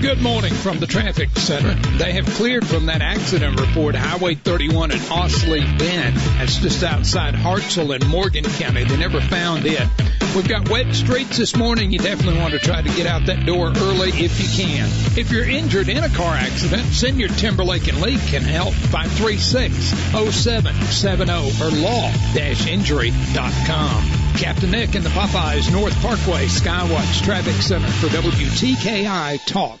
Good morning from the traffic center. They have cleared from that accident report Highway 31 at Ostley Bend. That's just outside Hartselle in Morgan County. They never found it. We've got wet streets this morning. You definitely want to try to get out that door early if you can. If you're injured in a car accident, send your Timberlake and Lee can help 536-0770 or law-injury.com. Captain Nick in the Popeyes North Parkway Skywatch Traffic Center for WTKI Talk.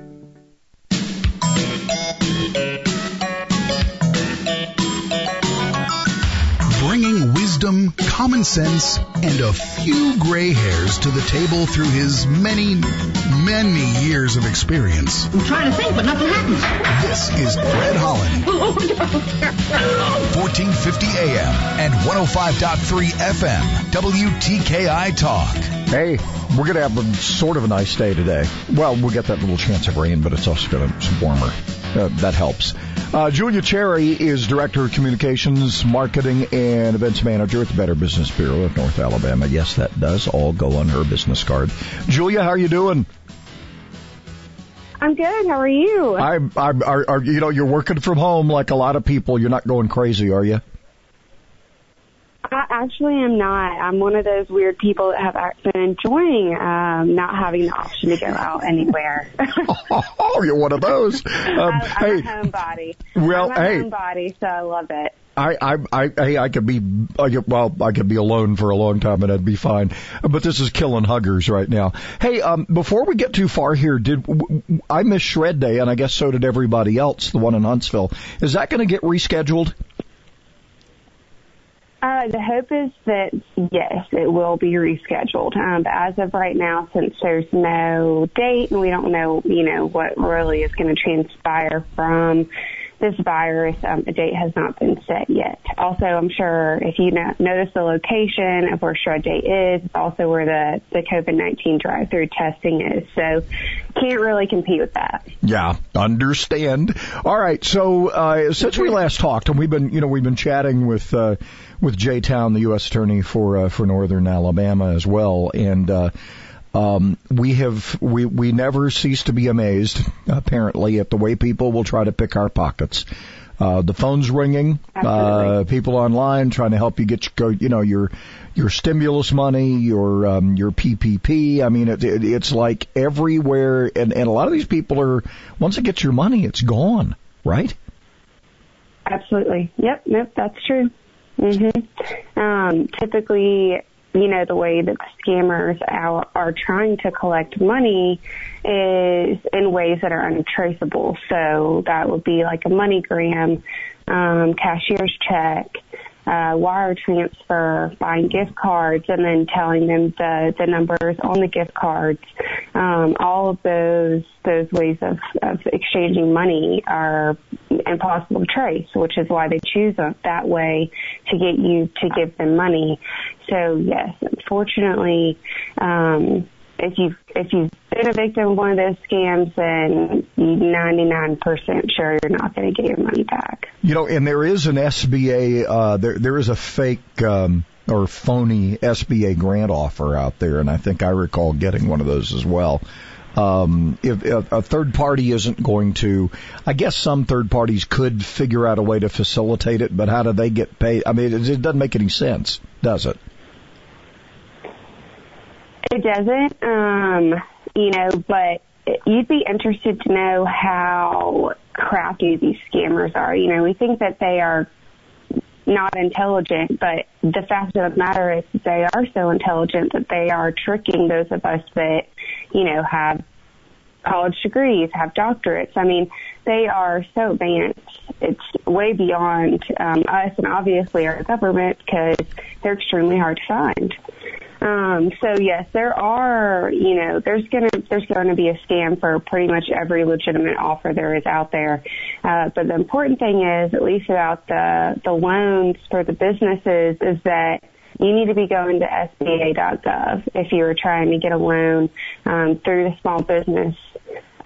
Wisdom, common sense, and a few gray hairs to the table through his many, many years of experience. I'm trying to think, but nothing happens. This is Fred Holland. 1450 AM and 105.3 FM, WTKI Talk. Hey, we're going to have a, sort of a nice day today. Well, we'll get that little chance of rain, but it's also going to be warmer. Uh, that helps. Uh, Julia Cherry is Director of Communications, Marketing, and Events Manager at the Better Business Bureau of North Alabama. Yes, that does all go on her business card. Julia, how are you doing? I'm good. How are you? I, I, are, are, you know, you're working from home like a lot of people. You're not going crazy, are you? I actually am not. I'm one of those weird people that have been enjoying um, not having the option to go out anywhere. oh, you're one of those. Um, I'm, I'm a homebody. Well, I'm hey. homebody, so I love it. I, I, I, hey, I could be, I could, well, I could be alone for a long time and I'd be fine. But this is killing huggers right now. Hey, um, before we get too far here, did, I missed Shred Day and I guess so did everybody else, the one in Huntsville. Is that going to get rescheduled? Uh, the hope is that yes, it will be rescheduled. Um, but as of right now, since there's no date and we don't know, you know, what really is going to transpire from this virus, um, a date has not been set yet. Also, I'm sure if you know, notice the location of where Shred Day is, it's also where the, the COVID-19 drive-through testing is. So can't really compete with that. Yeah, understand. All right. So, uh, since we last talked and we've been, you know, we've been chatting with, uh, with Jay Town, the U.S. Attorney for, uh, for Northern Alabama as well. And, uh, um, we have we we never cease to be amazed, apparently, at the way people will try to pick our pockets. Uh, the phone's ringing, uh, people online trying to help you get your, you know your your stimulus money, your um, your PPP. I mean, it, it, it's like everywhere, and and a lot of these people are once it gets your money, it's gone, right? Absolutely. Yep. Yep. That's true. hmm Um, typically, you know, the way that scammers are, are trying to collect money is in ways that are untraceable. So that would be like a MoneyGram, um, cashier's check, uh, wire transfer, buying gift cards, and then telling them the, the numbers on the gift cards. Um, all of those those ways of, of exchanging money are impossible to trace, which is why they choose that way to get you to give them money. So yes, unfortunately, um, if you if you've been a victim of one of those scams, then 99% sure you're not going to get your money back. You know, and there is an SBA, uh, there, there is a fake, um, or phony SBA grant offer out there, and I think I recall getting one of those as well. Um, if, if a third party isn't going to, I guess some third parties could figure out a way to facilitate it, but how do they get paid? I mean, it, it doesn't make any sense, does it? It doesn't, um, you know, but you'd be interested to know how crafty these scammers are. You know, we think that they are not intelligent, but the fact of the matter is they are so intelligent that they are tricking those of us that, you know, have college degrees, have doctorates. I mean, they are so advanced. It's way beyond um, us and obviously our government because they're extremely hard to find. Um, so yes, there are, you know, there's gonna there's to be a scam for pretty much every legitimate offer there is out there. Uh, but the important thing is, at least about the the loans for the businesses, is that you need to be going to SBA.gov if you're trying to get a loan um, through the small business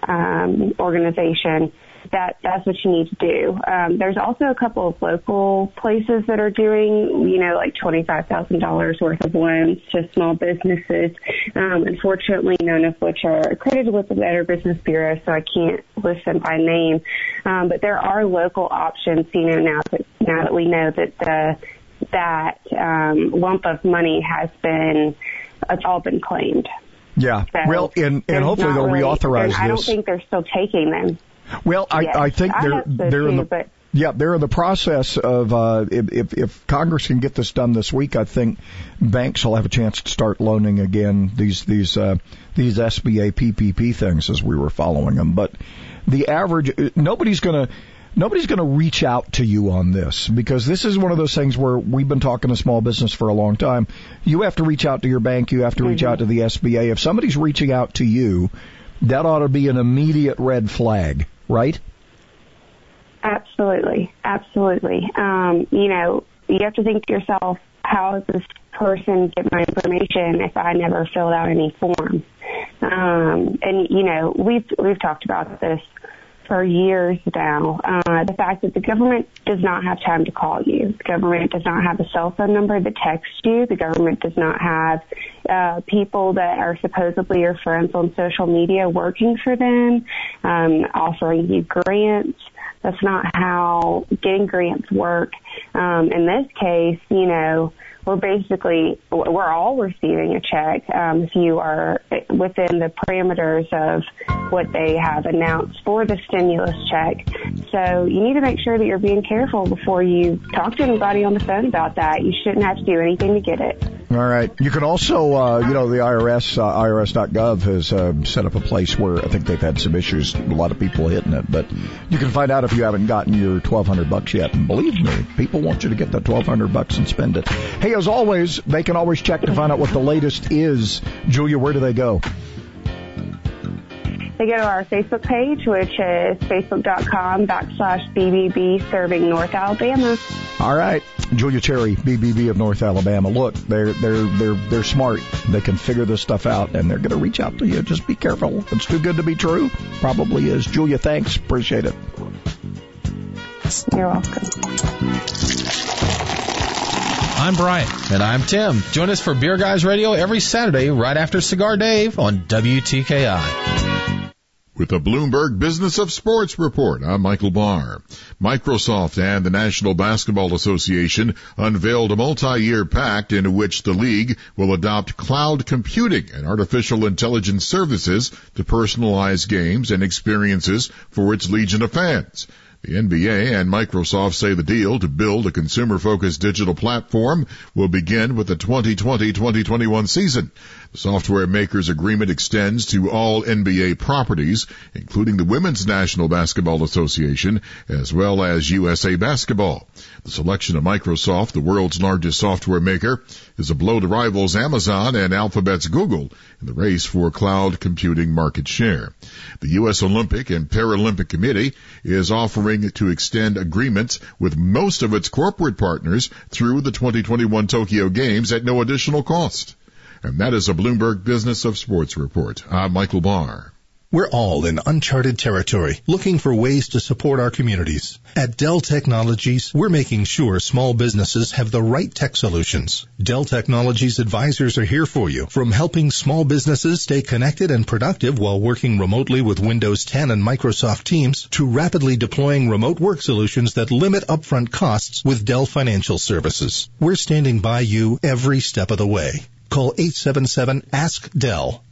um, organization that that's what you need to do. Um, there's also a couple of local places that are doing, you know, like twenty-five thousand dollars worth of loans to small businesses. Um, unfortunately, none of which are accredited with the Better Business Bureau, so I can't list them by name. Um, but there are local options, you know, now that now that we know that the that um, lump of money has been it's all been claimed. Yeah. So well, and and hopefully they'll really, reauthorize I don't think they're still taking them. Well, I, Yes, I think they're so they're in the but- yeah they're in the process of uh, if, if if Congress can get this done this week, I think banks will have a chance to start loaning again these these uh, these SBA PPP things as we were following them. But the average nobody's going to. Nobody's going to reach out to you on this because this is one of those things where we've been talking to small business for a long time. You have to reach out to your bank. You have to reach out to the SBA. If somebody's reaching out to you, that ought to be an immediate red flag, right? Absolutely, absolutely. Um, you know, you have to think to yourself, how does this person get my information if I never filled out any form? Um, and you know, we've we've talked about this for years now. Uh, the fact that the government does not have time to call you, the government does not have a cell phone number to text you, the government does not have uh, people that are supposedly your friends on social media working for them, um, offering you grants. That's not how getting grants work. Um, in this case, you know, we're basically we're all receiving a check um, if you are within the parameters of what they have announced for the stimulus check. So you need to make sure that you're being careful before you talk to anybody on the phone about that. You shouldn't have to do anything to get it. All right. You can also, uh, you know, the IRS, uh, IRS.gov has uh, set up a place where I think they've had some issues. A lot of people hitting it, but you can find out if you haven't gotten your 1,200 bucks yet. And believe me, people want you to get that 1,200 bucks and spend it. Hey, as always, they can always check to find out what the latest is. Julia, where do they go? They go to our Facebook page, which is facebook.com backslash BBB serving North Alabama. All right, Julia Cherry, BBB of North Alabama. Look, they're they're they're they're smart. They can figure this stuff out, and they're going to reach out to you. Just be careful. It's too good to be true, probably is. Julia, thanks. Appreciate it. You're welcome. I'm Brian. And I'm Tim. Join us for Beer Guys Radio every Saturday right after Cigar Dave on WTKI. With the Bloomberg Business of Sports report, I'm Michael Barr. Microsoft and the National Basketball Association unveiled a multi-year pact in which the league will adopt cloud computing and artificial intelligence services to personalize games and experiences for its legion of fans. The NBA and Microsoft say the deal to build a consumer-focused digital platform will begin with the 2020-2021 season. Software makers agreement extends to all NBA properties, including the Women's National Basketball Association, as well as USA Basketball. The selection of Microsoft, the world's largest software maker, is a blow to rivals Amazon and Alphabet's Google in the race for cloud computing market share. The U.S. Olympic and Paralympic Committee is offering to extend agreements with most of its corporate partners through the 2021 Tokyo Games at no additional cost. And that is a Bloomberg Business of Sports report. I'm Michael Barr. We're all in uncharted territory, looking for ways to support our communities. At Dell Technologies, we're making sure small businesses have the right tech solutions. Dell Technologies advisors are here for you, from helping small businesses stay connected and productive while working remotely with Windows 10 and Microsoft Teams, to rapidly deploying remote work solutions that limit upfront costs with Dell Financial Services. We're standing by you every step of the way. Call 877-ASK-DELL.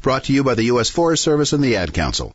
Brought to you by the U.S. Forest Service and the Ad Council.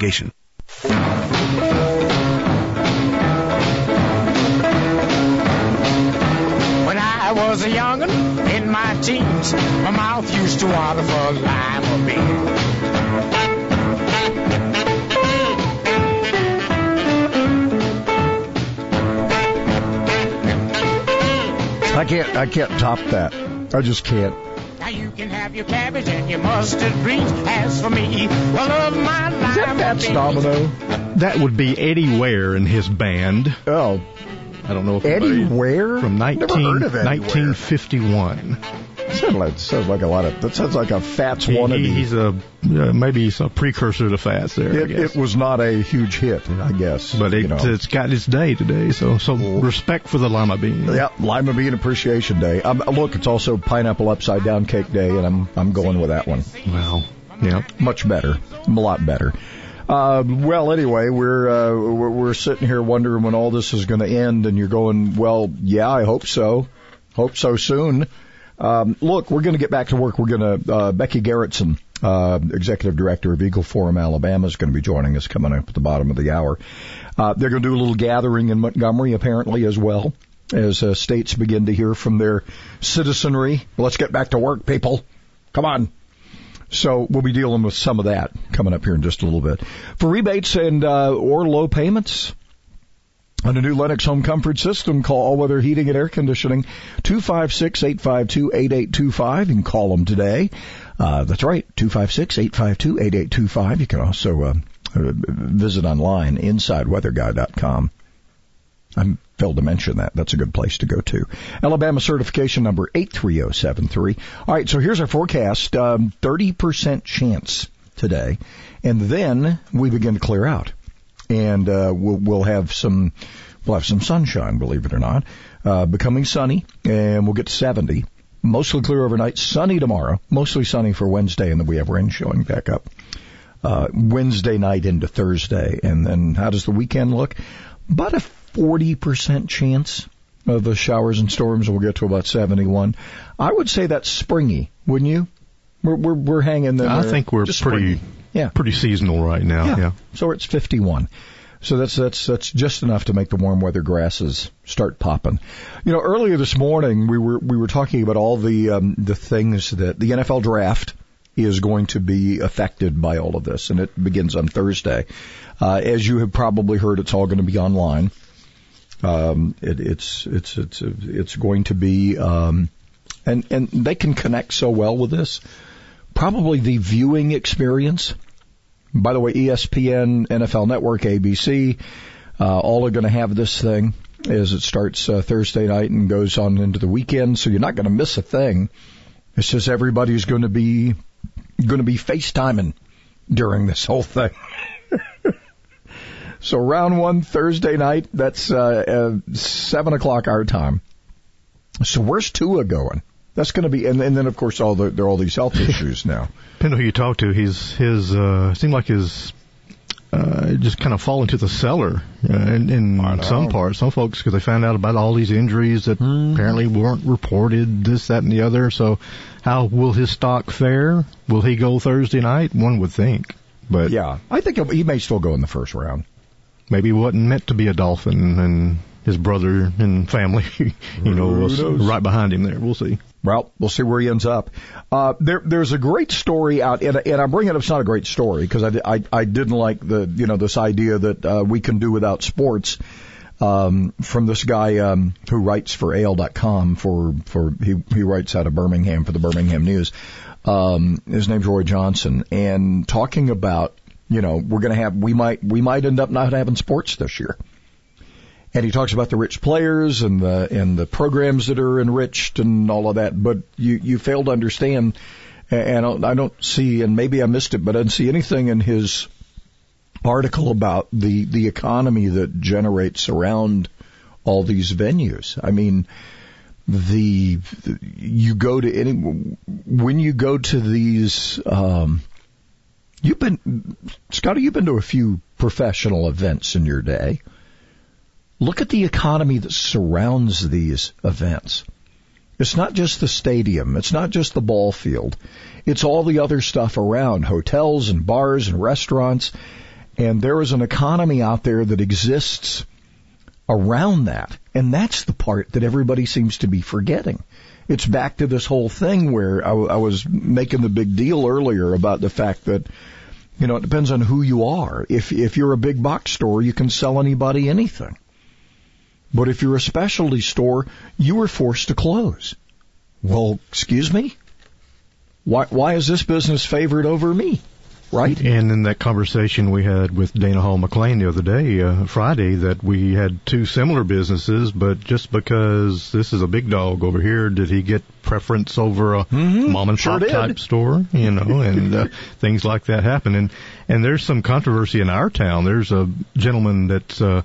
When I was a young'un in my teens, my mouth used to water for lima bean. I can't. I can't top that. I just can't. Now you can have your cabbage and your mustard greens. As for me, I love my lima Is that Fats. Domino? That would be Eddie Ware and his band. Oh. I don't know if Eddie Ware? From 19, Never heard of Eddie Ware. 1951. Sounds like, sounds like a lot of. That sounds like a Fats He- he's a uh, maybe he's a precursor to Fats there. I it, guess. it was not a huge hit, I guess. but it, it's got its day today. So so respect for the lima bean. Yeah, Lima Bean Appreciation Day. Um, look, it's also Pineapple Upside Down Cake Day, and I'm I'm going with that one. Well, yeah, much better, a lot better. Uh, well, anyway, we're, uh, we're we're sitting here wondering when all this is going to end, and you're going, well, yeah, I hope so, hope so soon. Um, look, we're going to get back to work. We're going to uh, Becky Gerritson, uh, executive director of Eagle Forum Alabama, is going to be joining us coming up at the bottom of the hour. Uh, they're going to do a little gathering in Montgomery, apparently, as well as uh, states begin to hear from their citizenry. Let's get back to work, people. Come on. So we'll be dealing with some of that coming up here in just a little bit. For rebates and uh, or low payments on a new Lennox home comfort system, call All Weather Heating and Air Conditioning 256-852-8825. You can call them today. Uh, that's right, 256-852-8825. You can also uh, visit online, InsideWeatherGuy.com. I failed to mention that. That's a good place to go to. Alabama certification number 83073. All right, so here's our forecast. Um, 30% chance today. And then we begin to clear out. And uh, we'll, we'll have some we'll have some sunshine, believe it or not. Uh, becoming sunny, and we'll get to 70. Mostly clear overnight. Sunny tomorrow. Mostly sunny for Wednesday, and then we have rain showing back up. Uh, Wednesday night into Thursday. And then how does the weekend look? About a 40% chance of the showers and storms. We'll get to about 71. I would say that's springy, wouldn't you? We're, we're, we're hanging there. I think we're Just pretty springy. Yeah. pretty seasonal right now. Yeah. So it's 51. So that's that's that's just enough to make the warm weather grasses start popping. You know, earlier this morning we were we were talking about all the um, the things that the NFL draft is going to be affected by all of this, and it begins on Thursday. Uh, as you have probably heard, it's all going to be online. Um, it, it's it's it's it's going to be, um, and and they can connect so well with this. Probably the viewing experience. By the way, ESPN, NFL Network, ABC, uh, all are going to have this thing as it starts uh, Thursday night and goes on into the weekend. So you're not going to miss a thing. It's just everybody's going to be going to be FaceTiming during this whole thing. so round one Thursday night, that's uh, uh, seven o'clock our time. So where's Tua going? That's going to be, and, and then of course all the there are all these health issues now. Depending who you talk to, he's his uh, seemed like his uh, just kind of fall into the cellar uh, in, in some parts. Some folks, because they found out about all these injuries that Mm-hmm. apparently weren't reported, this, that, and the other. So, how will his stock fare? Will he go Thursday night? One would think, but yeah, I think he may still go in the first round. maybe he wasn't meant to be a dolphin, and his brother and family, you know, was right behind him there. We'll see. Well, we'll see where he ends up. Uh, there, there's a great story out, and, and I bring it up. It's not a great story because I, I, I didn't like the, you know, this idea that uh, we can do without sports. Um, from this guy um, who writes for AL.com for for he he writes out of Birmingham for the Birmingham News. Um, his name's Roy Johnson, and talking about you know we're going to have we might we might end up not having sports this year and he talks about the rich players and the and the programs that are enriched and all of that. But you you fail to understand, and I don't, see, and maybe I missed it, but I didn't see anything in his article about the the economy that generates around all these venues. I mean. The you go to any when you go to these um, you've been Scotty you've been to a few professional events in your day look at the economy that surrounds these events. It's not just the stadium. It's not just the ball field. It's all the other stuff around hotels and bars and restaurants. And there is an economy out there that exists around that. And that's the part that everybody seems to be forgetting. It's back to this whole thing where I, I was making the big deal earlier about the fact that you know, it depends on who you are. If if you're a big box store, you can sell anybody anything. But if you're a specialty store, you were forced to close. Well, excuse me? Why, why is this business favored over me? Right? And in that conversation we had with Dana Hall McLean the other day, uh, Friday, that we had two similar businesses, but just because this is a big dog over here, did he get preference over a mom and Sure pop did. type store? You know, and uh, things like that happen. And and there's some controversy in our town. There's a gentleman that's uh,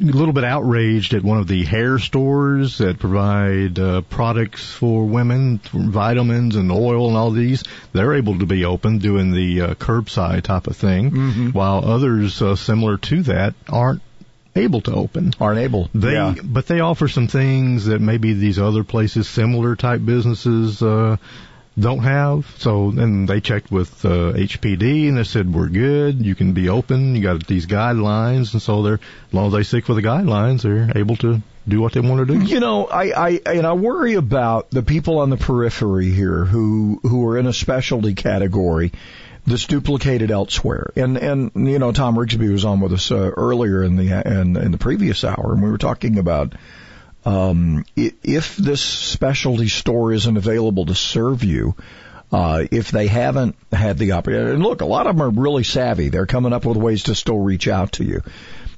a little bit outraged at one of the hair stores that provide uh, products for women, vitamins and oil and all these. They're able to be open doing the uh, curbside type of thing, Mhm. while others uh, similar to that aren't able to open. Aren't able. They, Yeah. but they offer some things that maybe these other places, similar type businesses, uh, don't have. So, and they checked with uh, HPD and they said we're good. You can be open. You got these guidelines, and so they're as long as they stick with the guidelines, they're able to do what they want to do. You know, I, I and I worry about the people on the periphery here who who are in a specialty category that's duplicated elsewhere. And and you know, Tom Rigsby was on with us uh, earlier in the in, in the previous hour, and we were talking about um, if this specialty store isn't available to serve you. Uh, if they haven't had the opportunity, and look, a lot of them are really savvy. They're coming up with ways to still reach out to you.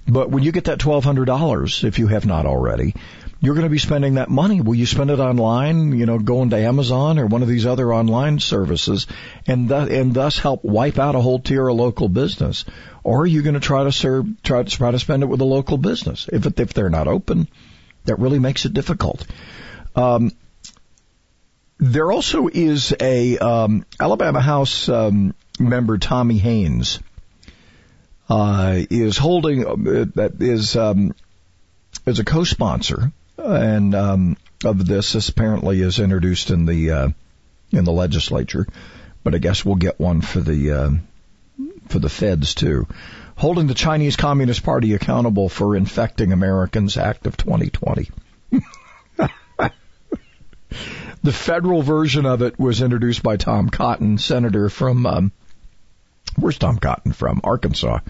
But when you get that twelve hundred dollars, if you have not already, you're going to be spending that money. Will you spend it online? You know, going to Amazon or one of these other online services, and th- and thus help wipe out a whole tier of local business, or are you going to try to serve try to try to spend it with a local business? If if they're not open, that really makes it difficult. Um, there also is a um, Alabama House um, member, Tommy Hanes, uh, is holding uh, that is um, is a co-sponsor and um, of this. This apparently is introduced in the uh, in the legislature, but I guess we'll get one for the uh, for the feds too. Holding the Chinese Communist Party accountable for infecting Americans Act of 2020. the federal version of it was introduced by Tom Cotton, senator from um, where's Tom Cotton from? Arkansas,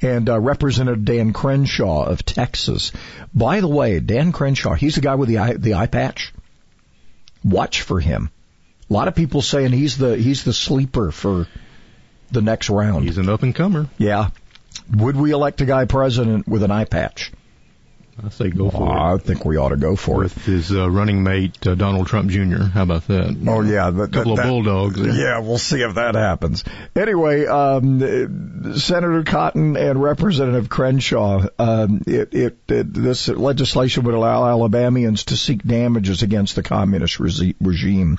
and uh, Representative Dan Crenshaw of Texas. By the way, Dan Crenshaw, he's the guy with the eye, the eye patch. Watch for him. A lot of people saying he's the he's the sleeper for the next round. He's an up and comer. Yeah. Would we elect a guy president with an eye patch? I say go for it. I think we ought to go for it. His uh, running mate uh, Donald Trump Jr. How about that? Oh yeah, a couple of bulldogs. Yeah, we'll see if that happens. Anyway, um, Senator Cotton and Representative Crenshaw, um, it, it, it, this legislation would allow Alabamians to seek damages against the communist resi- regime.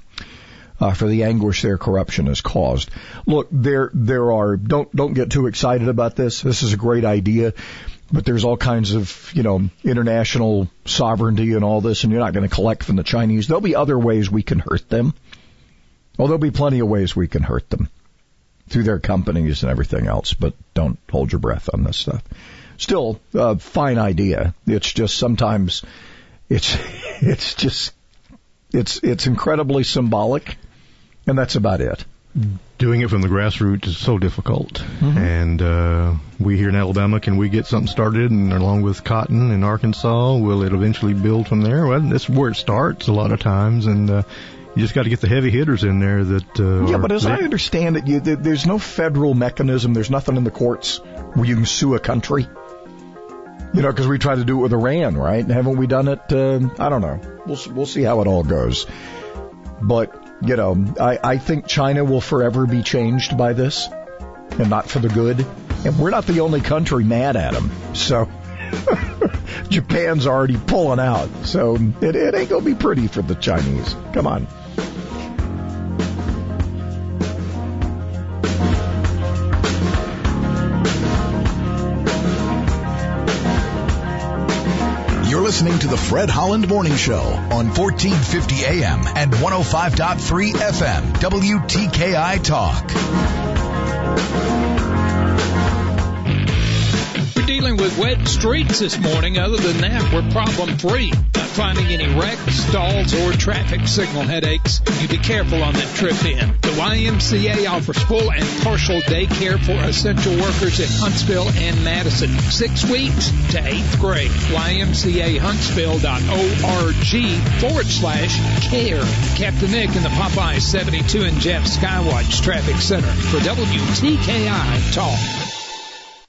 Uh, for the anguish their corruption has caused. Look, there there are don't don't get too excited about this. This is a great idea, but there's all kinds of you know international sovereignty and all this, and you're not going to collect from the Chinese. There'll be other ways we can hurt them. Well, there'll be plenty of ways we can hurt them through their companies and everything else, but don't hold your breath on this stuff. Still, a fine idea. It's just sometimes it's it's just it's it's incredibly symbolic, and that's about it. Doing it from the grassroots is so difficult, Mm-hmm. and uh, we here in Alabama can we get something started, and along with cotton in Arkansas, will it eventually build from there? Well, that's where it starts a lot of times, and uh, you just got to get the heavy hitters in there that. Uh, Yeah, but as I understand it, you, there's no federal mechanism. There's nothing in the courts where you can sue a country. You know, because we tried to do it with Iran, right? Haven't we done it? Uh, I don't know. We'll we'll see how it all goes. But you know, I I think China will forever be changed by this, and not for the good. And we're not the only country mad at them. So Japan's already pulling out. So it, it ain't gonna be pretty for the Chinese. Come on. Listening to the Fred Holland Morning Show on 1450 AM and 105.3 FM, WTKI Talk. We're dealing with wet streets this morning. Other than that, we're problem free. Finding any wrecks, stalls, or traffic signal headaches. You be careful on that trip in. The YMCA offers full and partial daycare for essential workers in Huntsville and Madison. Six weeks to eighth grade. YMCAHuntsville.org forward slash care. Captain Nick in the Popeye 72 and Jeff Skywatch Traffic Center for WTKI Talk.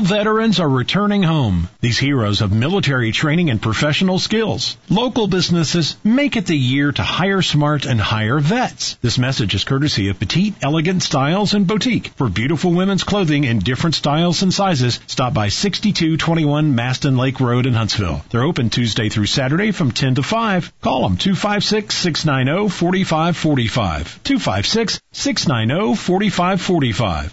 veterans are returning home. These heroes of military training and professional skills. Local businesses make it the year to hire smart and hire vets. This message is courtesy of Petite Elegant Styles and Boutique. For beautiful women's clothing in different styles and sizes, stop by 6221 Mastin Lake Road in Huntsville. They're open Tuesday through Saturday from 10 to 5. Call them 256-690-4545. 256-690-4545.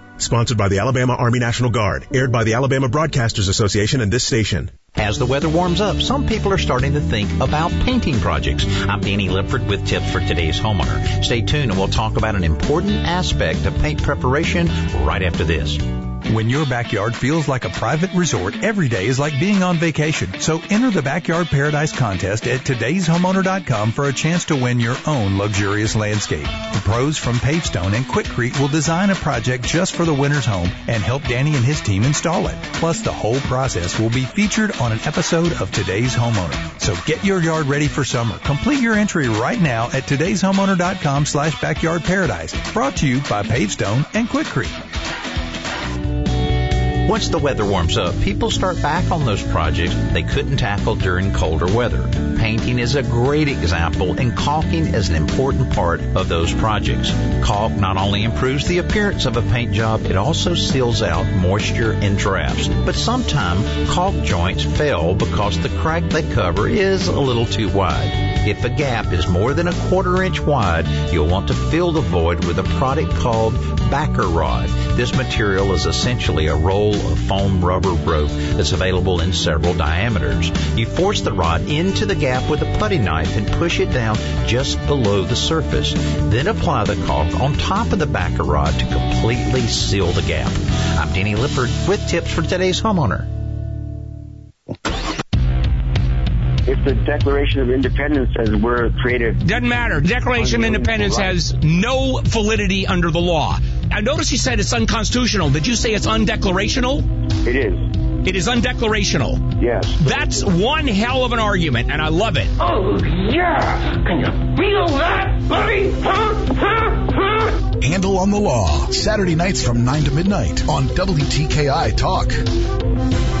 Sponsored by the Alabama Army National Guard. Aired by the Alabama Broadcasters Association and this station. As the weather warms up, some people are starting to think about painting projects. I'm Danny Lipford with tips for today's homeowner. Stay tuned and we'll talk about an important aspect of paint preparation right after this. When your backyard feels like a private resort, every day is like being on vacation. So enter the Backyard Paradise contest at today'shomeowner.com for a chance to win your own luxurious landscape. The pros from Pavestone and Quikrete will design a project just for the winner's home and help Danny and his team install it. Plus, the whole process will be featured on an episode of Today's Homeowner. So get your yard ready for summer. Complete your entry right now at today'shomeowner.com slash backyard paradise. Brought to you by Pavestone and Quikrete. Once the weather warms up, people start back on those projects they couldn't tackle during colder weather. Painting is a great example, and caulking is an important part of those projects. Caulk not only improves the appearance of a paint job, it also seals out moisture and drafts. But sometimes caulk joints fail because the crack they cover is a little too wide. If a gap is more than a quarter inch wide, you'll want to fill the void with a product called backer rod. This material is essentially a roll of foam rubber rope that's available in several diameters. You force the rod into the gap with a putty knife and push it down just below the surface. Then apply the caulk on top of the backer rod to completely seal the gap. I'm Danny Lipford with tips for today's homeowner. The Declaration of Independence says we're created. Doesn't matter. Declaration of Independence has no validity under the law. I notice you said it's unconstitutional. Did you say it's undeclarational? It is. It is undeclarational. Yes. That's one hell of an argument, and I love it. Oh, yeah. Can you feel that, buddy? Huh? Huh? Huh? Handle on the Law, Saturday nights from 9 to midnight on WTKI Talk.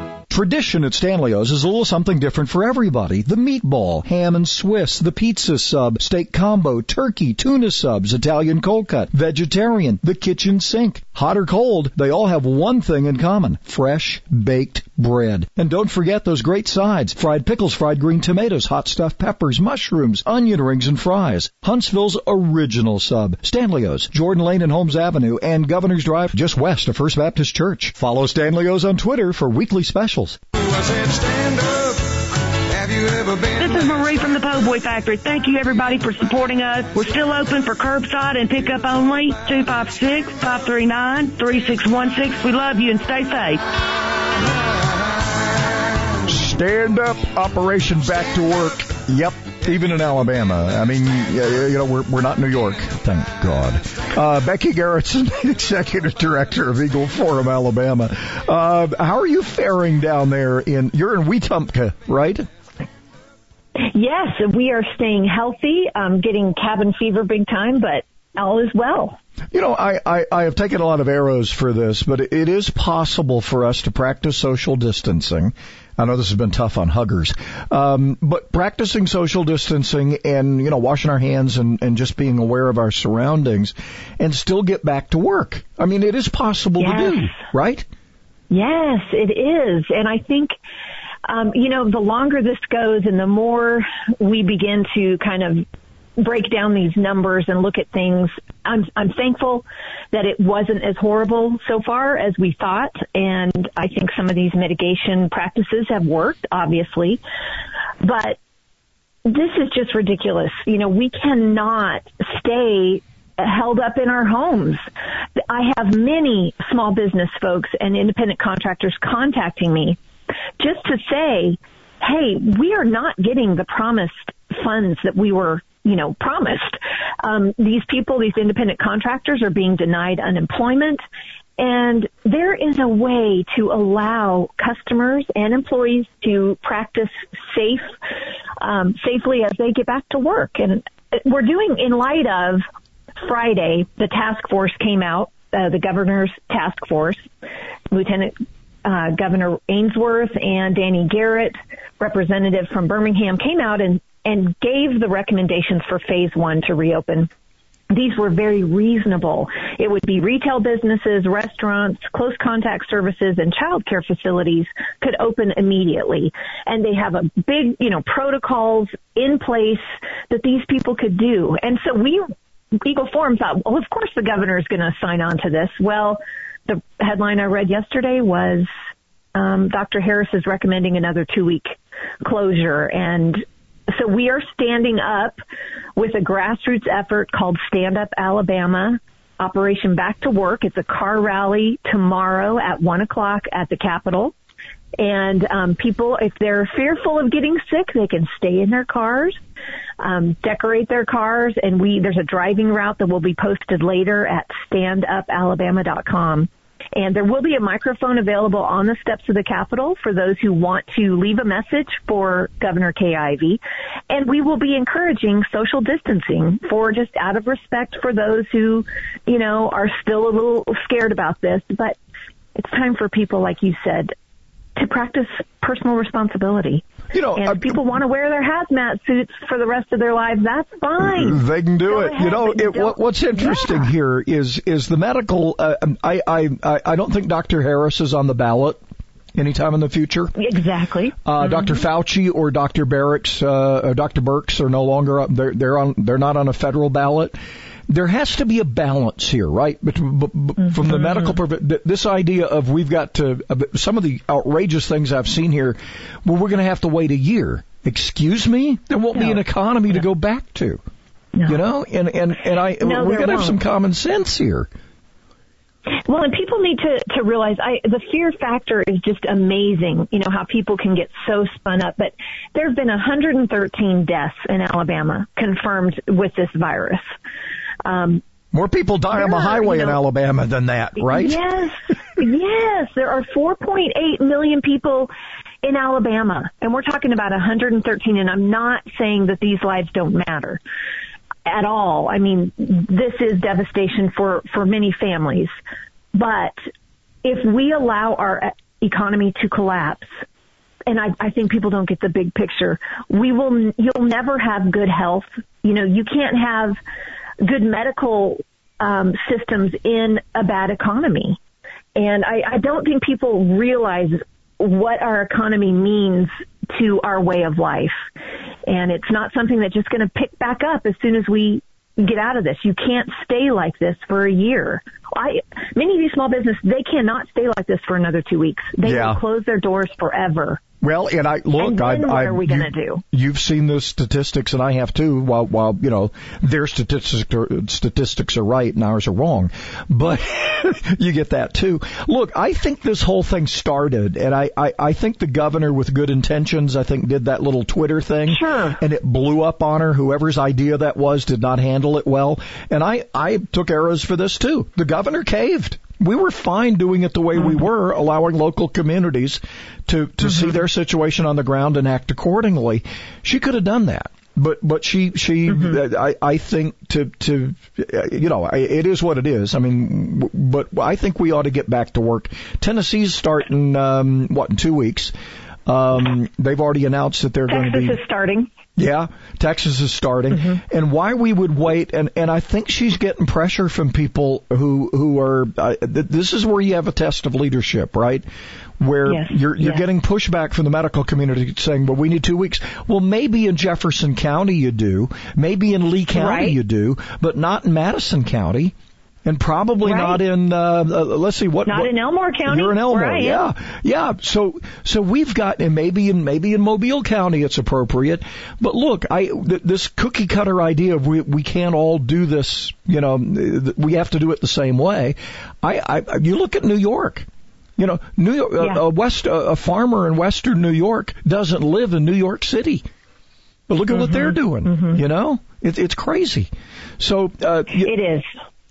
Tradition at Stanley's is a little something different for everybody. The meatball, ham and Swiss, the pizza sub, steak combo, turkey, tuna subs, Italian cold cut, vegetarian, the kitchen sink. Hot or cold, they all have one thing in common. Fresh, baked bread. And don't forget those great sides. Fried pickles, fried green tomatoes, hot stuffed peppers, mushrooms, onion rings, and fries. Huntsville's original sub. Stanley's, Jordan Lane and Holmes Avenue, and Governor's Drive just west of First Baptist Church. Follow Stanley's on Twitter for weekly specials. This is Marie from the Po' Boy Factory. Thank you everybody for supporting us. We're still open for curbside and pickup only. 256-539-3616. We love you and stay safe. Stand up operation back to work. Yep. Even in Alabama. I mean, you know, we're, we're not New York. Thank God. Uh, Becky Gerritson, Executive Director of Eagle Forum, Alabama. Uh, how are you faring down there in, you're in Wetumpka, right? Yes, we are staying healthy, um, getting cabin fever big time, but all is well. You know, I, I, I have taken a lot of arrows for this, but it is possible for us to practice social distancing. I know this has been tough on huggers, um, but practicing social distancing and you know washing our hands and, and just being aware of our surroundings, and still get back to work. I mean, it is possible yes. to do, right? Yes, it is, and I think um, you know the longer this goes, and the more we begin to kind of break down these numbers and look at things. I'm, I'm thankful that it wasn't as horrible so far as we thought. And I think some of these mitigation practices have worked, obviously. But this is just ridiculous. You know, we cannot stay held up in our homes. I have many small business folks and independent contractors contacting me just to say, hey, we are not getting the promised funds that we were you know, promised. Um, these people, these independent contractors are being denied unemployment. And there is a way to allow customers and employees to practice safe, um, safely as they get back to work. And we're doing in light of Friday, the task force came out, uh, the governor's task force, Lieutenant uh, Governor Ainsworth and Danny Garrett, representative from Birmingham, came out and and gave the recommendations for phase one to reopen these were very reasonable. It would be retail businesses, restaurants, close contact services, and childcare facilities could open immediately. And they have a big, you know, protocols in place that these people could do. And so we, Eagle Forum thought, well, of course the governor is going to sign on to this. Well, the headline I read yesterday was um, Dr. Harris is recommending another two week closure and so we are standing up with a grassroots effort called Stand Up Alabama. Operation Back to Work. It's a car rally tomorrow at one o'clock at the Capitol. And um, people, if they're fearful of getting sick, they can stay in their cars, um, decorate their cars, and we there's a driving route that will be posted later at standupalabama.com. And there will be a microphone available on the steps of the Capitol for those who want to leave a message for Governor Kay Ivey. And we will be encouraging social distancing for just out of respect for those who, you know, are still a little scared about this. But it's time for people, like you said, to practice personal responsibility. You know, and if people want to wear their hazmat suits for the rest of their lives, that's fine. They can do Go it. ahead, you know, it, what, what's interesting here is is the medical. Uh, I, I I I don't think Dr. Harris is on the ballot anytime in the future. Exactly. Uh, Dr. Fauci or Dr. Barracks, uh, or Dr. Birx are no longer up. They're they're on. They're not on a federal ballot. There has to be a balance here, right? But, but, but from the medical, perv- th- this idea of we've got to uh, some of the outrageous things I've seen here, well, we're going to have to wait a year. Excuse me, there won't be an economy to go back to. You know, and and and I No, we there got to have some common sense here. Well, and people need to, to realize I, the fear factor is just amazing. You know, how people can get so spun up. But there have been 113 deaths in Alabama confirmed with this virus. Um, More people die on the highway you in Alabama than that, right? Yes, yes. There are 4.8 million people in Alabama, and we're talking about 113. And I'm not saying that these lives don't matter at all. I mean, this is devastation for for many families. But if we allow our economy to collapse, and I, I think people don't get the big picture. We will, you'll never have good health. You know, you can't have good medical um, systems in a bad economy. And I, I don't think people realize what our economy means to our way of life. And it's not something that's just going to pick back up as soon as we get out of this. You can't stay like this for a year. I, many of these small businesses, they cannot stay like this for another two weeks. They Yeah. will close their doors forever. Well, and I look, And then I, what I, are we you- gonna do? You've seen the statistics, and I have too. While, while you know their statistics are, statistics are right and ours are wrong, but you get that too. Look, I think this whole thing started, and I, I, I think the governor with good intentions, I think, did that little Twitter thing, sure, and it blew up on her. Whoever's idea that was did not handle it well, and I, I took arrows for this too. The governor caved. We were fine doing it the way we were, allowing local communities to to see their situation on the ground and act accordingly. She could have done that. But but she she uh, I I think to to uh, you know I, it is what it is. I mean, w- but I think we ought to get back to work. Tennessee's starting um, what in two weeks. Um, they've already announced that they're going to Texas be is starting. Yeah, Texas is starting, and why we would wait, and and I think she's getting pressure from people who who are. Uh, th- this is where you have a test of leadership, right? Where Yes, you're you're yes. getting pushback from the medical community saying, "Well, we need two weeks." Well, maybe in Jefferson County you do, maybe in Lee County Right. you do, but not in Madison County. And probably Right. not in uh, uh, let's see what Not what- in Elmore County, You're in Elmore, where I am. yeah, yeah. So so we've got and maybe in maybe in Mobile County it's appropriate. But look, I th- this cookie cutter idea of we we can't all do this. You know, th- we have to do it the same way. I, I you look at New York. You know, New York, Yeah. a, a west a farmer in Western New York doesn't live in New York City. But look at what they're doing. You know, it's it's crazy. So uh, it is.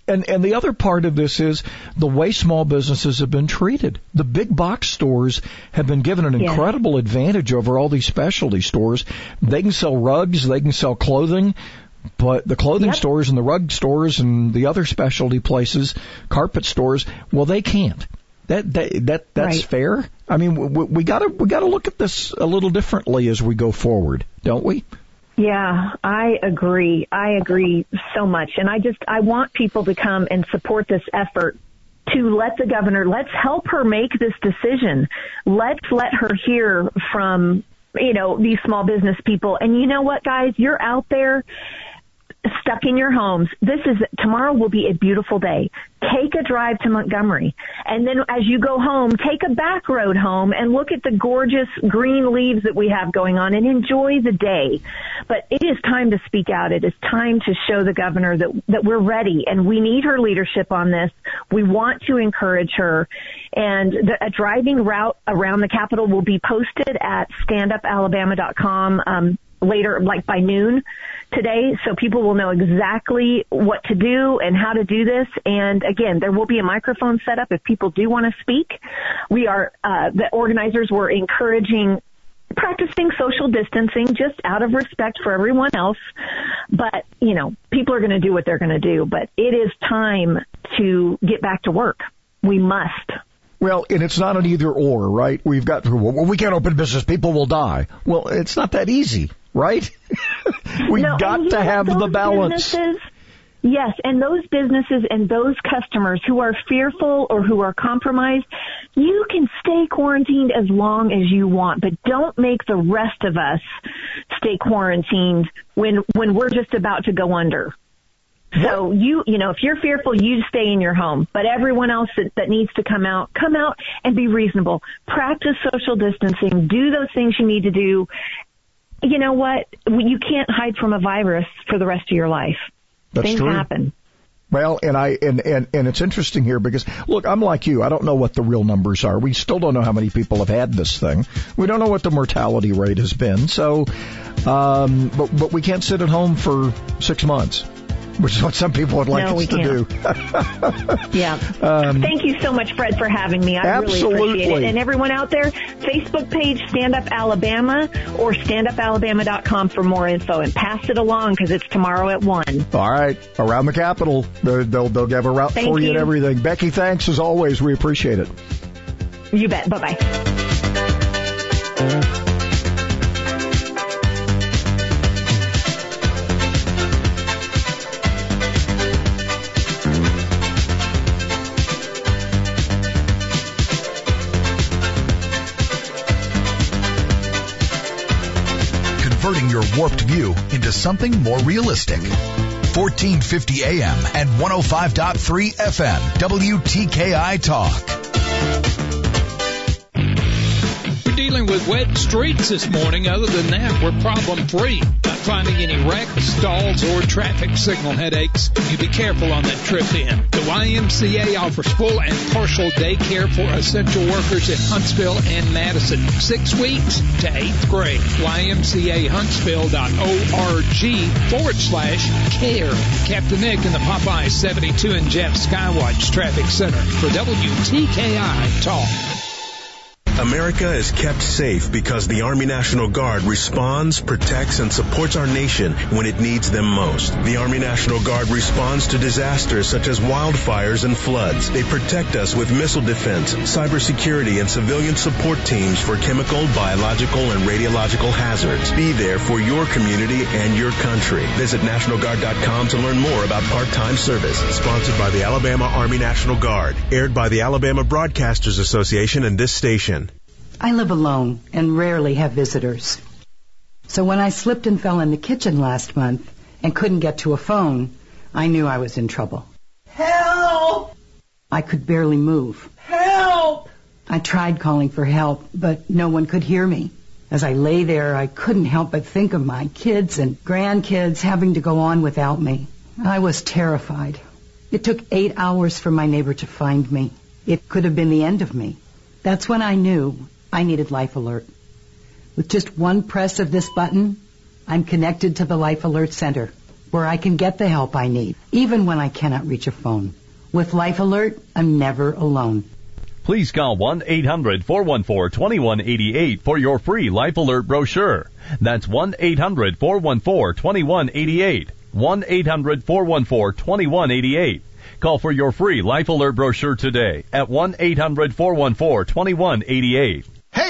And and the other part of this is the way small businesses have been treated. The big box stores have been given an Yes. incredible advantage over all these specialty stores. They can sell rugs, they can sell clothing, but the clothing Yep. stores and the rug stores and the other specialty places, carpet stores, well, they can't. That that, that that's Right. fair. I mean, we, we gotta we gotta look at this a little differently as we go forward, don't we? Yeah, I agree. I agree so much. And I just, I want people to come and support this effort to let the governor, let's help her make this decision. Let's let her hear from, you know, these small business people. And you know what, guys? You're out there stuck in your homes. This is tomorrow will be a beautiful day. Take a drive to Montgomery. And then as you go home, take a back road home and look at the gorgeous green leaves that we have going on and enjoy the day. But it is time to speak out. It is time to show the governor that that we're ready and we need her leadership on this. We want to encourage her and the, a driving route around the Capitol will be posted at standupalabama.com um, later, like by noon today, so people will know exactly what to do and how to do this. And again, there will be a microphone set up if people do want to speak. We are uh, the organizers were encouraging practicing social distancing just out of respect for everyone else. But, you know, people are going to do what they're going to do. But it is time to get back to work. We must. Well, and it's not an either or, right? We've got well, we can't open business. People will die. Well, it's not that easy, right? we No, got to have the balance. Yes, and those businesses and those customers who are fearful or who are compromised, you can stay quarantined as long as you want, but don't make the rest of us stay quarantined when when we're just about to go under. So you, you know, if you're fearful, you stay in your home. But everyone else that, that needs to come out, come out and be reasonable. Practice social distancing. Do those things you need to do. You know what? You can't hide from a virus for the rest of your life. That's Things true. happen. Well, and I and, and and it's interesting here because look, I'm like you. I don't know what the real numbers are. We still don't know how many people have had this thing. We don't know what the mortality rate has been. So, um, but but we can't sit at home for six months, which is what some people would like No, us to do. Yeah. Um, Thank you so much, Fred, for having me. I really appreciate it. And everyone out there, Facebook page Stand Up Alabama or standupalabama.com for more info and pass it along because it's tomorrow at 1. All right, around the Capitol, they'll they'll, they'll have a route Thank for you and everything. Becky, thanks as always. We appreciate it. You bet. Bye bye. Converting your warped view into something more realistic. 1450 AM and 105.3 FM, WTKI Talk. Dealing with wet streets this morning. Other than that, we're problem free. Not finding any wrecks, stalls, or traffic signal headaches. You be careful on that trip in. The YMCA offers full and partial daycare for essential workers in Huntsville and Madison. Six weeks to eighth grade. YMCAHuntsville.org forward slash care. Captain Nick in the Popeye 72 and Jeff Skywatch Traffic Center for WTKI Talk. America is kept safe because the Army National Guard responds, protects, and supports our nation when it needs them most. The Army National Guard responds to disasters such as wildfires and floods. They protect us with missile defense, cybersecurity, and civilian support teams for chemical, biological, and radiological hazards. Be there for your community and your country. Visit NationalGuard.com to learn more about part-time service. Sponsored by the Alabama Army National Guard. Aired by the Alabama Broadcasters Association and this station. I live alone and rarely have visitors. So when I slipped and fell in the kitchen last month and couldn't get to a phone, I knew I was in trouble. Help! I could barely move. Help! I tried calling for help, but no one could hear me. As I lay there, I couldn't help but think of my kids and grandkids having to go on without me. I was terrified. It took eight hours for my neighbor to find me. It could have been the end of me. That's when I knew I needed Life Alert. With just one press of this button, I'm connected to the Life Alert Center, where I can get the help I need, even when I cannot reach a phone. With Life Alert, I'm never alone. Please call 1-800-414-2188 for your free Life Alert brochure. That's 1-800-414-2188. 1-800-414-2188. Call for your free Life Alert brochure today at 1-800-414-2188.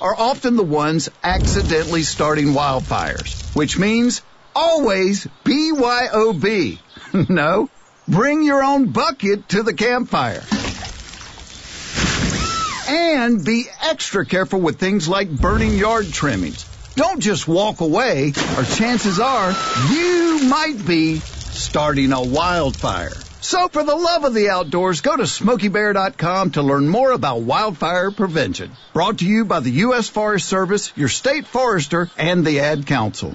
are often the ones accidentally starting wildfires, which means always BYOB. no, bring your own bucket to the campfire. And be extra careful with things like burning yard trimmings. Don't just walk away, or chances are you might be starting a wildfire. So for the love of the outdoors, go to smokeybear.com to learn more about wildfire prevention. Brought to you by the U.S. Forest Service, your state forester, and the Ad Council.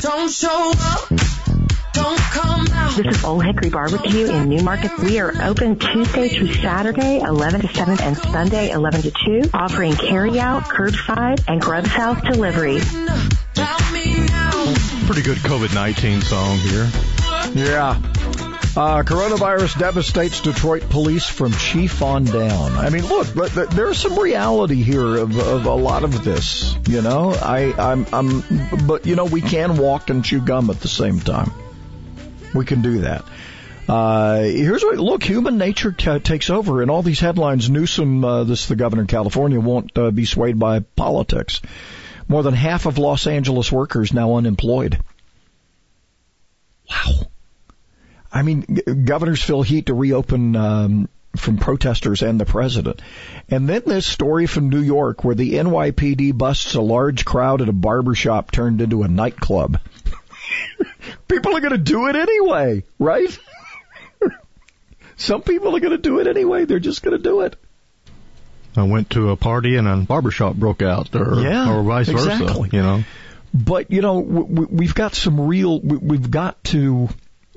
Don't show up. Don't come out. This is Old Hickory Barbecue in Newmarket. We are open Tuesday through Saturday, 11 to 7, and Sunday, 11 to 2, offering carry-out, curbside, and Grub South delivery. Pretty good COVID-19 song here. Yeah. Uh, coronavirus devastates Detroit police from chief on down. I mean, look, there's some reality here of, of a lot of this. You know, I, I'm, I'm, but you know, we can walk and chew gum at the same time. We can do that. Uh, here's what, look, human nature takes over and all these headlines. Newsom, uh, this is the governor of California, won't uh, be swayed by politics. More than half of Los Angeles workers now unemployed. Wow. I mean, g- governors feel heat to reopen um, from protesters and the president. And then this story from New York where the NYPD busts a large crowd at a barber shop turned into a nightclub. people are going to do it anyway, right? Some people are going to do it anyway. They're just going to do it. I went to a party and a barbershop broke out, or, Yeah, or vice exactly. versa. You know, But you know, w- w- we've got some real. we- We've got to.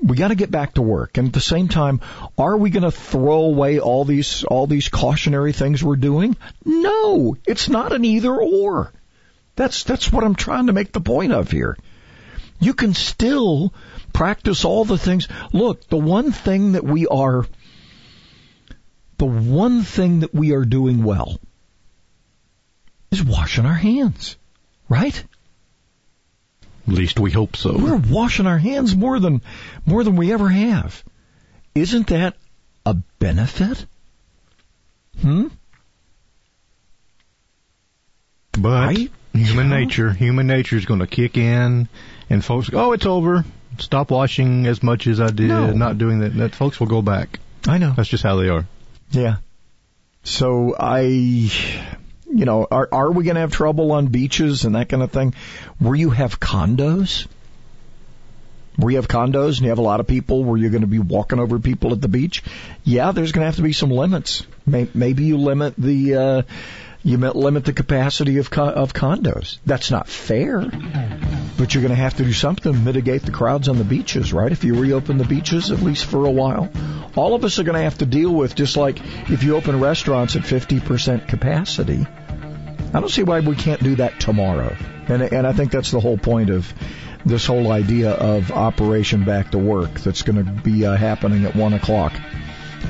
We got to get back to work, and at the same time, are we going to throw away all these all these cautionary things we're doing? No, it's not an either or. That's that's what I'm trying to make the point of here. You can still practice all the things. Look, the one thing that we are the one thing that we are doing well is washing our hands. Right? At least we hope so. We're washing our hands more than more than we ever have. Isn't that a benefit? Hmm? But human nature, human nature is going to kick in, and folks, go, oh, it's over. Stop washing as much as I did. No. Not doing that. That folks will go back. I know. That's just how they are. Yeah. So I, you know, are are we going to have trouble on beaches and that kind of thing? Where you have condos, where you have condos and you have a lot of people, where you're going to be walking over people at the beach. Yeah, there's going to have to be some limits. Maybe you limit the. Uh, you limit the capacity of co- of condos. That's not fair, but you're going to have to do something to mitigate the crowds on the beaches, right? If you reopen the beaches, at least for a while, all of us are going to have to deal with just like if you open restaurants at 50% capacity. I don't see why we can't do that tomorrow, and and I think that's the whole point of this whole idea of Operation Back to Work that's going to be uh, happening at one o'clock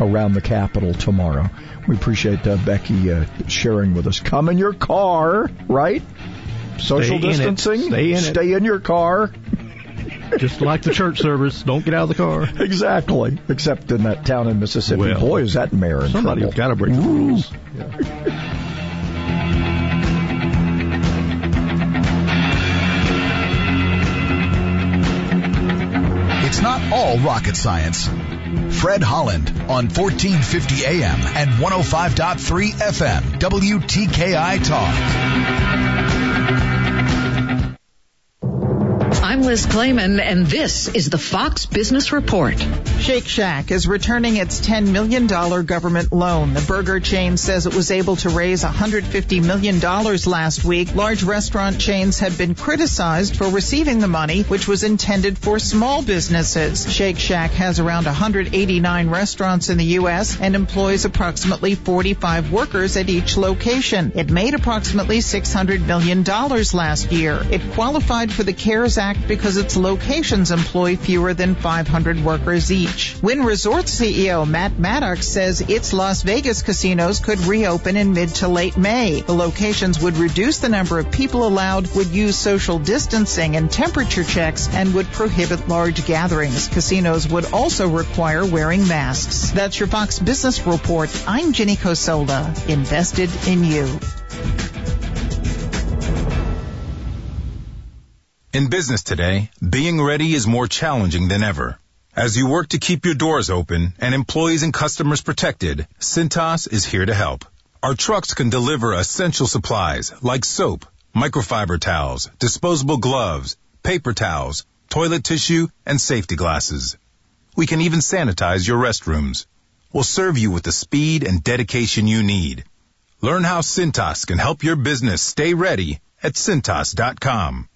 around the Capitol tomorrow. We appreciate uh, Becky uh, sharing with us. Come in your car, right? Social Stay in it. distancing. Stay in it. Stay in your car. Just like the church service, don't get out of the car. Exactly. Except in that town in Mississippi. Well, Boy, is that mayor in Somebody's trouble. got to break the rules. It's not all rocket science. Fred Holland on 1450 AM and 105.3 FM, WTKI Talk. I'm Liz Claman, and this is the Fox Business Report. Shake Shack is returning its $10 million government loan. The burger chain says it was able to raise $150 million last week. Large restaurant chains have been criticized for receiving the money, which was intended for small businesses. Shake Shack has around 189 restaurants in the U.S. and employs approximately 45 workers at each location. It made approximately $600 million last year. It qualified for the CARES Act because its locations employ fewer than 500 workers each. Wynn Resorts CEO Matt Maddox says its Las Vegas casinos could reopen in mid to late May. The locations would reduce the number of people allowed, would use social distancing and temperature checks, and would prohibit large gatherings. Casinos would also require wearing masks. That's your Fox Business Report. I'm Jenny Cosola, invested in you. In business today, being ready is more challenging than ever. As you work to keep your doors open and employees and customers protected, Cintas is here to help. Our trucks can deliver essential supplies like soap, microfiber towels, disposable gloves, paper towels, toilet tissue, and safety glasses. We can even sanitize your restrooms. We'll serve you with the speed and dedication you need. Learn how Cintas can help your business stay ready at cintas.com.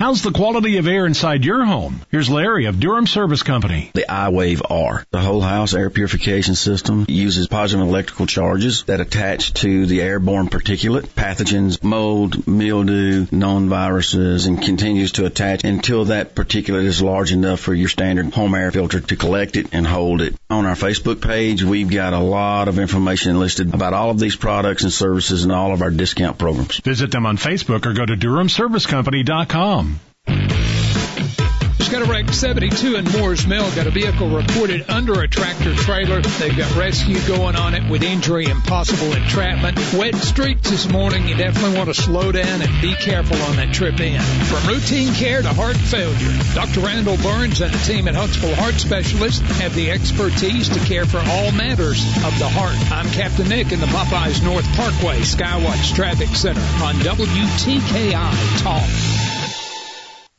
How's the quality of air inside your home? Here's Larry of Durham Service Company. The iWave R, the whole house air purification system, uses positive electrical charges that attach to the airborne particulate, pathogens, mold, mildew, known viruses, and continues to attach until that particulate is large enough for your standard home air filter to collect it and hold it. On our Facebook page, we've got a lot of information listed about all of these products and services and all of our discount programs. Visit them on Facebook or go to DurhamServiceCompany.com. Got a wreck 72 in Moore's Mill. Got a vehicle reported under a tractor trailer. They've got rescue going on it with injury and possible entrapment. Wet streets this morning. You definitely want to slow down and be careful on that trip in. From routine care to heart failure, Dr. Randall Burns and the team at Huntsville Heart Specialists have the expertise to care for all matters of the heart. I'm Captain Nick in the Popeyes North Parkway Skywatch Traffic Center on WTKI Talk.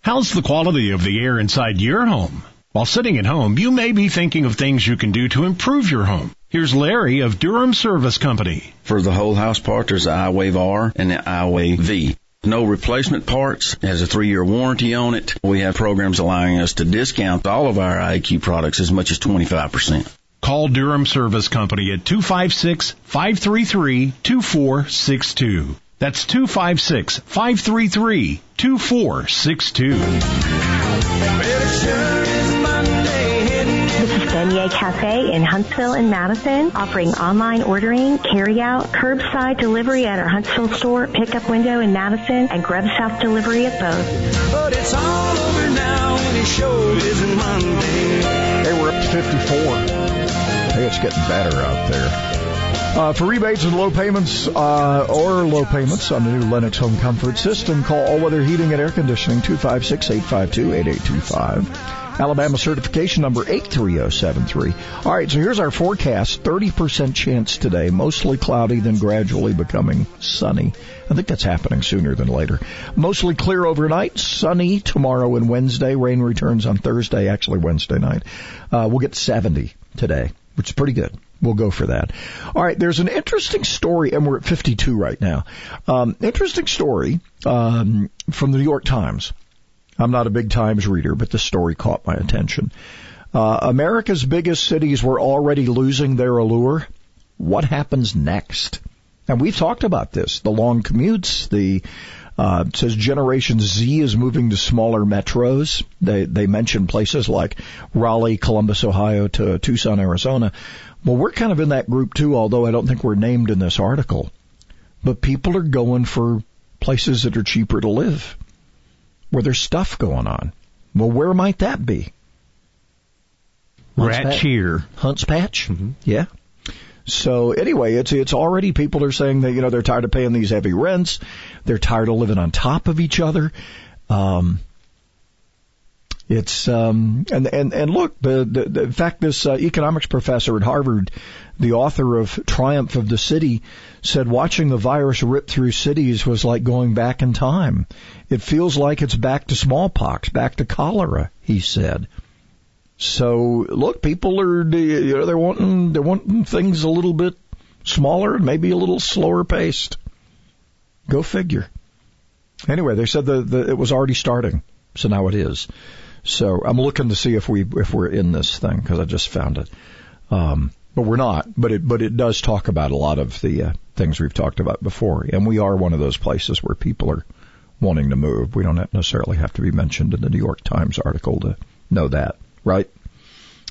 How's the quality of the air inside your home? While sitting at home, you may be thinking of things you can do to improve your home. Here's Larry of Durham Service Company. For the whole house part, there's the iWave R and the iWave V. No replacement parts. It has a three-year warranty on it. We have programs allowing us to discount all of our IQ products as much as 25%. Call Durham Service Company at 256-533-2462. That's 256-533-2462. This is Beignet Cafe in Huntsville and Madison, offering online ordering, carry-out, curbside delivery at our Huntsville store, pickup window in Madison, and Grub South delivery at both. But it's all over now and it sure isn't Monday. Hey, we're up to 54. Hey, it's getting better out there. Uh, for rebates and low payments uh, or low payments on the new Lennox home comfort system, call All Weather Heating and Air Conditioning 256-852-8825. Alabama certification number 83073. All right, so here's our forecast. 30% chance today, mostly cloudy, then gradually becoming sunny. I think that's happening sooner than later. Mostly clear overnight, sunny tomorrow and Wednesday. Rain returns on Thursday, actually Wednesday night. Uh, we'll get 70 today, which is pretty good. We'll go for that. All right, there's an interesting story, and we're at 52 right now. Um, interesting story um, from the New York Times. I'm not a big Times reader, but the story caught my attention. Uh, America's biggest cities were already losing their allure. What happens next? And we've talked about this: the long commutes, the uh, it says Generation Z is moving to smaller metros. They they mention places like Raleigh, Columbus, Ohio, to Tucson, Arizona. Well, we're kind of in that group too, although I don't think we're named in this article. But people are going for places that are cheaper to live. where there's stuff going on. Well, where might that be? Hunts Rat Patch? cheer. Hunts Patch? Yeah. So anyway, it's it's already people are saying that you know they're tired of paying these heavy rents, they're tired of living on top of each other. Um, it's um, and and and look, the, the, the in fact this uh, economics professor at Harvard, the author of Triumph of the City, said watching the virus rip through cities was like going back in time. It feels like it's back to smallpox, back to cholera. He said. So look, people are you know they're wanting they're wanting things a little bit smaller and maybe a little slower paced. Go figure. Anyway, they said the, the it was already starting, so now it is. So I'm looking to see if we if we're in this thing because I just found it, um, but we're not. But it but it does talk about a lot of the uh, things we've talked about before, and we are one of those places where people are wanting to move. We don't necessarily have to be mentioned in the New York Times article to know that, right?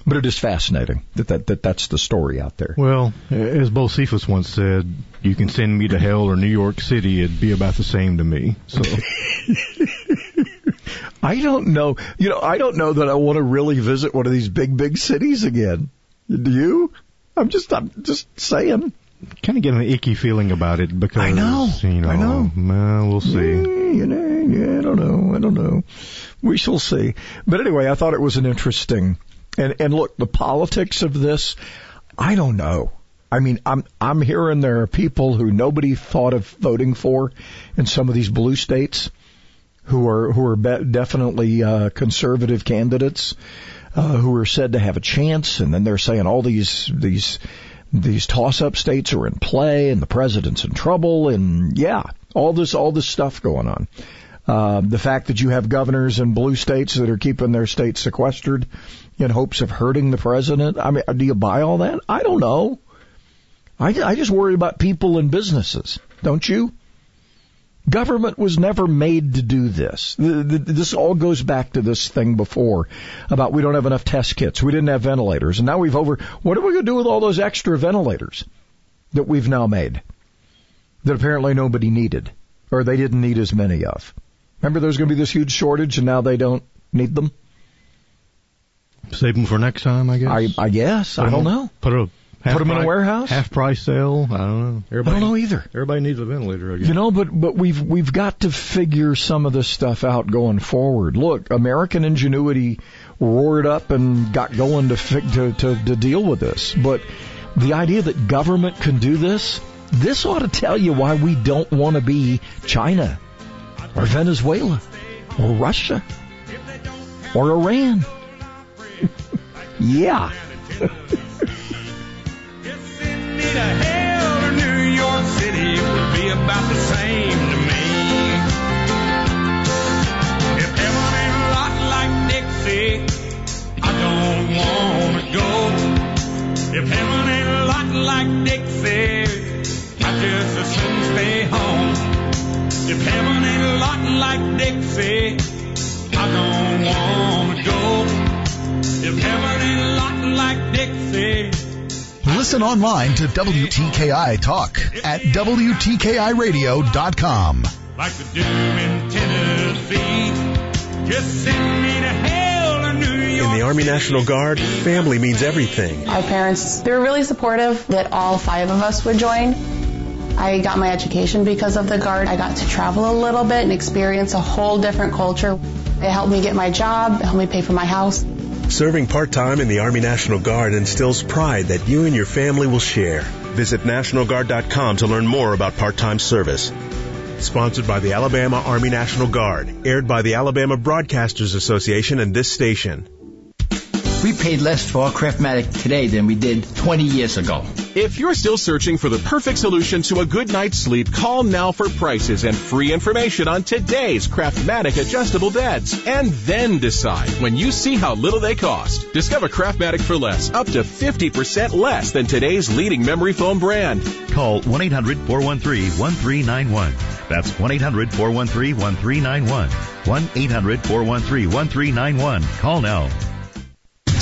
But it is fascinating that, that, that that's the story out there. Well, as Bocephus once said, you can send me to hell or New York City, it'd be about the same to me. So I don't know. You know, I don't know that I want to really visit one of these big, big cities again. Do you? I'm just, I'm just saying. kind of get an icky feeling about it because I know, you know, I know. Well, we'll see. Mm, you know, yeah, I don't know. I don't know. We shall see. But anyway, I thought it was an interesting and and look, the politics of this, I don't know. I mean, I'm I'm hearing there are people who nobody thought of voting for in some of these blue states who are who are be- definitely uh, conservative candidates uh, who are said to have a chance, and then they're saying all these these these toss-up states are in play, and the president's in trouble, and yeah, all this all this stuff going on. Uh, the fact that you have governors in blue states that are keeping their states sequestered in hopes of hurting the president. I mean, do you buy all that? I don't know. I, I just worry about people and businesses, don't you? Government was never made to do this. This all goes back to this thing before about we don't have enough test kits. We didn't have ventilators. And now we've over, what are we going to do with all those extra ventilators that we've now made that apparently nobody needed or they didn't need as many of? Remember there's going to be this huge shortage and now they don't need them? Save them for next time, I guess. I, I guess. Put I don't know. Put a half Put 'em in a warehouse? Half price sale. I don't know. Everybody, I don't know either. Everybody needs a ventilator. I guess. You know, but but we've we've got to figure some of this stuff out going forward. Look, American ingenuity roared up and got going to fig- to, to to deal with this, but the idea that government can do this, this ought to tell you why we don't want to be China or Venezuela or Russia or Iran. yeah. about the same Listen online to WTKI Talk at WTKIRadio.com. like the do in Tennessee. Just send me to hell or New York. In the Army National Guard, family means everything. My parents, they were really supportive that all five of us would join. I got my education because of the Guard. I got to travel a little bit and experience a whole different culture. It helped me get my job, it helped me pay for my house. Serving part-time in the Army National Guard instills pride that you and your family will share. Visit NationalGuard.com to learn more about part-time service. Sponsored by the Alabama Army National Guard. Aired by the Alabama Broadcasters Association and this station. We paid less for our Craftmatic today than we did 20 years ago. If you're still searching for the perfect solution to a good night's sleep, call now for prices and free information on today's Craftmatic adjustable beds. And then decide when you see how little they cost. Discover Craftmatic for less, up to 50% less than today's leading memory foam brand. Call 1-800-413-1391. That's 1-800-413-1391. 1-800-413-1391. Call now.